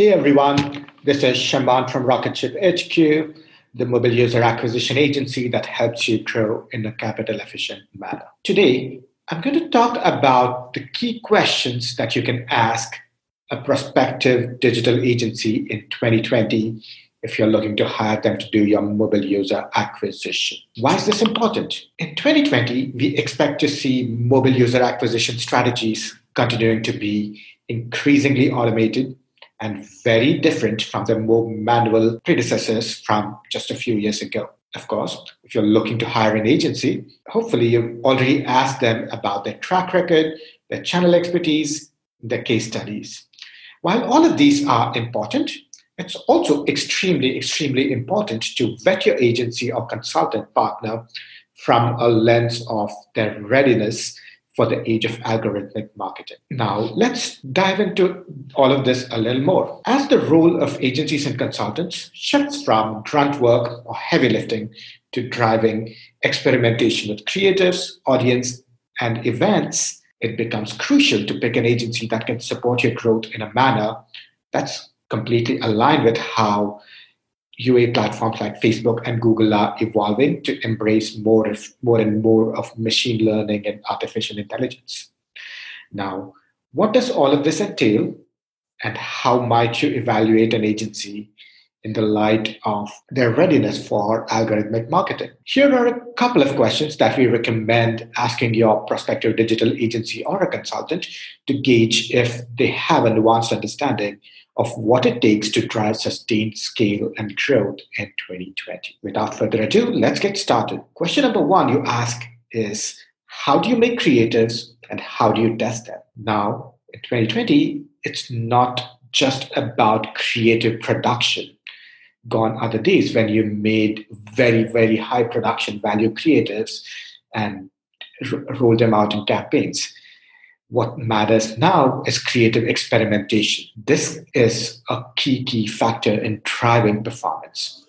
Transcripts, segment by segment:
Hey everyone, this is Shamanth from Rocketship HQ, the mobile user acquisition agency that helps you grow in a capital efficient manner. Today, I'm going to talk about the key questions that you can ask a prospective digital agency in 2020 if you're looking to hire them to do your mobile user acquisition. Why is this important? In 2020, we expect to see mobile user acquisition strategies continuing to be increasingly automated and very different from the more manual predecessors from just a few years ago. Of course, if you're looking to hire an agency, hopefully you've already asked them about their track record, their channel expertise, their case studies. While all of these are important, it's also extremely, extremely important to vet your agency or consultant partner from a lens of their readiness for the age of algorithmic marketing. Now, let's dive into all of this a little more. As the role of agencies and consultants shifts from grunt work or heavy lifting to driving experimentation with creatives, audience, and events, it becomes crucial to pick an agency that can support your growth in a manner that's completely aligned with how UA platforms like Facebook and Google are evolving to embrace more, of, more and more of machine learning and artificial intelligence. Now, what does all of this entail, and how might you evaluate an agency in the light of their readiness for algorithmic marketing? Here are a couple of questions that we recommend asking your prospective digital agency or a consultant to gauge if they have a nuanced understanding of what it takes to drive sustained scale and growth in 2020. Without further ado, let's get started. Question number one you ask is How do you make creatives and how do you test them? Now, 2020, it's not just about creative production. Gone are the days when you made very, very high production value creatives and r- rolled them out in campaigns what matters now is creative experimentation. This is a key, key factor in driving performance.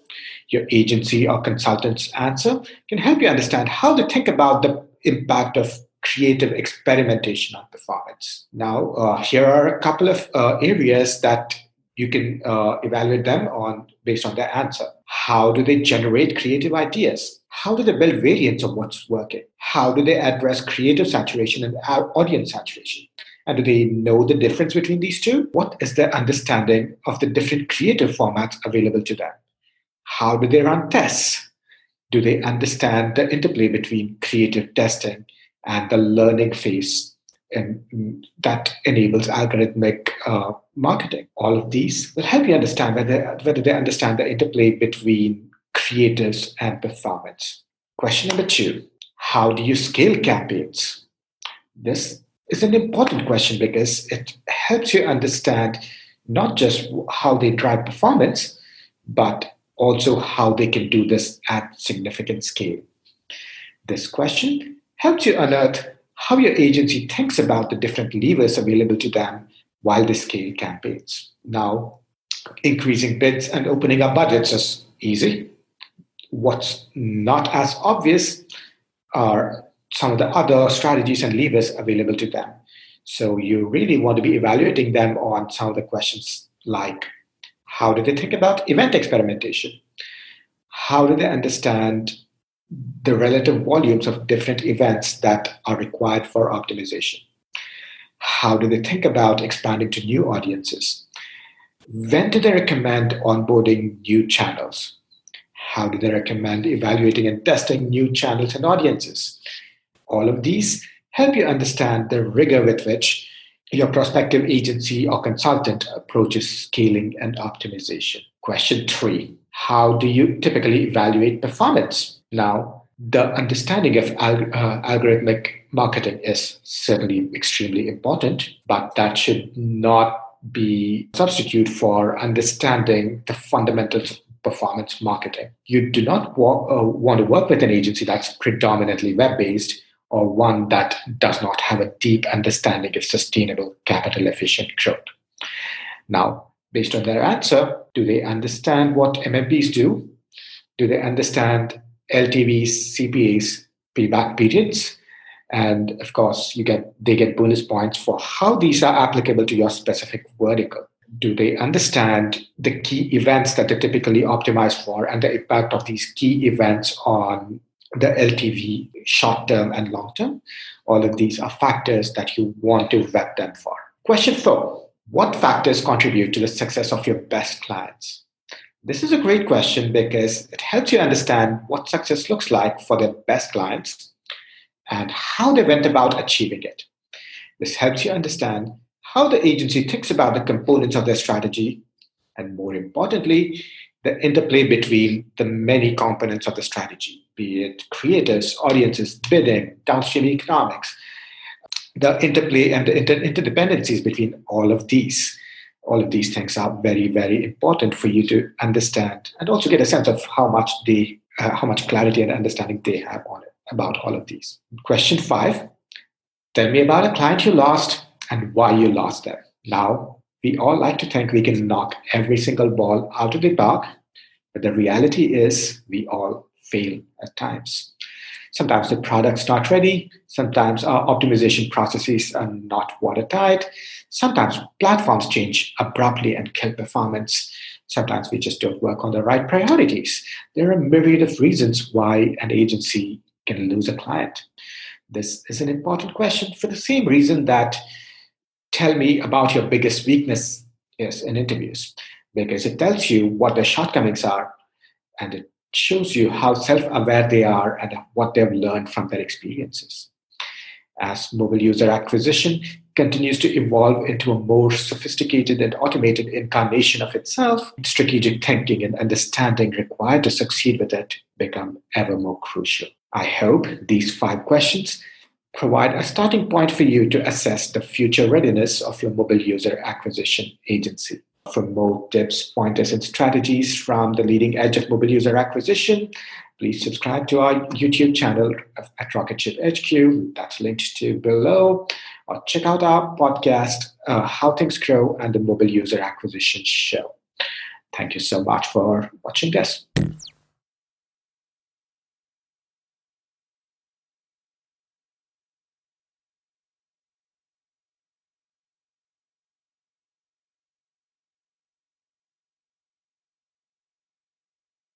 Your agency or consultant's answer can help you understand how to think about the impact of creative experimentation on performance. Now, uh, here are a couple of uh, areas that you can uh, evaluate them on based on their answer. How do they generate creative ideas? How do they build variants of what's working? How do they address creative saturation and audience saturation? And do they know the difference between these two? What is their understanding of the different creative formats available to them? How do they run tests? Do they understand the interplay between creative testing and the learning phase that enables algorithmic uh, marketing. All of these will help you understand whether, whether they understand the interplay between creatives and performance. Question number two How do you scale campaigns? This is an important question because it helps you understand not just how they drive performance, but also how they can do this at significant scale. This question helps you unearth how your agency thinks about the different levers available to them while they scale campaigns. Now, increasing bids and opening up budgets is easy. What's not as obvious are some of the other strategies and levers available to them. So you really want to be evaluating them on some of the questions like how do they think about event experimentation? How do they understand the relative volumes of different events that are required for optimization? How do they think about expanding to new audiences? When do they recommend onboarding new channels? How do they recommend evaluating and testing new channels and audiences? All of these help you understand the rigor with which your prospective agency or consultant approaches scaling and optimization. Question three How do you typically evaluate performance? Now, the understanding of alg- uh, algorithmic marketing is certainly extremely important, but that should not be substitute for understanding the fundamentals of performance marketing. You do not wa- uh, want to work with an agency that's predominantly web based or one that does not have a deep understanding of sustainable capital efficient growth. Now, based on their answer, do they understand what MMPs do? Do they understand LTVs, CPAs, payback periods? And of course, you get they get bonus points for how these are applicable to your specific vertical. Do they understand the key events that they typically optimize for and the impact of these key events on the LTV short term and long term? All of these are factors that you want to vet them for. Question four What factors contribute to the success of your best clients? This is a great question because it helps you understand what success looks like for their best clients and how they went about achieving it. This helps you understand how the agency thinks about the components of their strategy, and more importantly, the interplay between the many components of the strategy, be it creatives, audiences, bidding, downstream economics, the interplay and the inter- interdependencies between all of these. All of these things are very, very important for you to understand and also get a sense of how much they, uh, how much clarity and understanding they have on it about all of these. Question five Tell me about a client you lost and why you lost them. Now, we all like to think we can knock every single ball out of the park, but the reality is we all fail at times. Sometimes the product's not ready. Sometimes our optimization processes are not watertight. Sometimes platforms change abruptly and kill performance. Sometimes we just don't work on the right priorities. There are a myriad of reasons why an agency can lose a client. This is an important question for the same reason that tell me about your biggest weakness is in interviews, because it tells you what their shortcomings are and it shows you how self aware they are and what they've learned from their experiences. As mobile user acquisition continues to evolve into a more sophisticated and automated incarnation of itself, strategic thinking and understanding required to succeed with it become ever more crucial. I hope these five questions provide a starting point for you to assess the future readiness of your mobile user acquisition agency. For more tips, pointers, and strategies from the leading edge of mobile user acquisition, please subscribe to our YouTube channel at Rocketship HQ. That's linked to below. Or check out our podcast, uh, How Things Grow, and the Mobile User Acquisition Show. Thank you so much for watching this.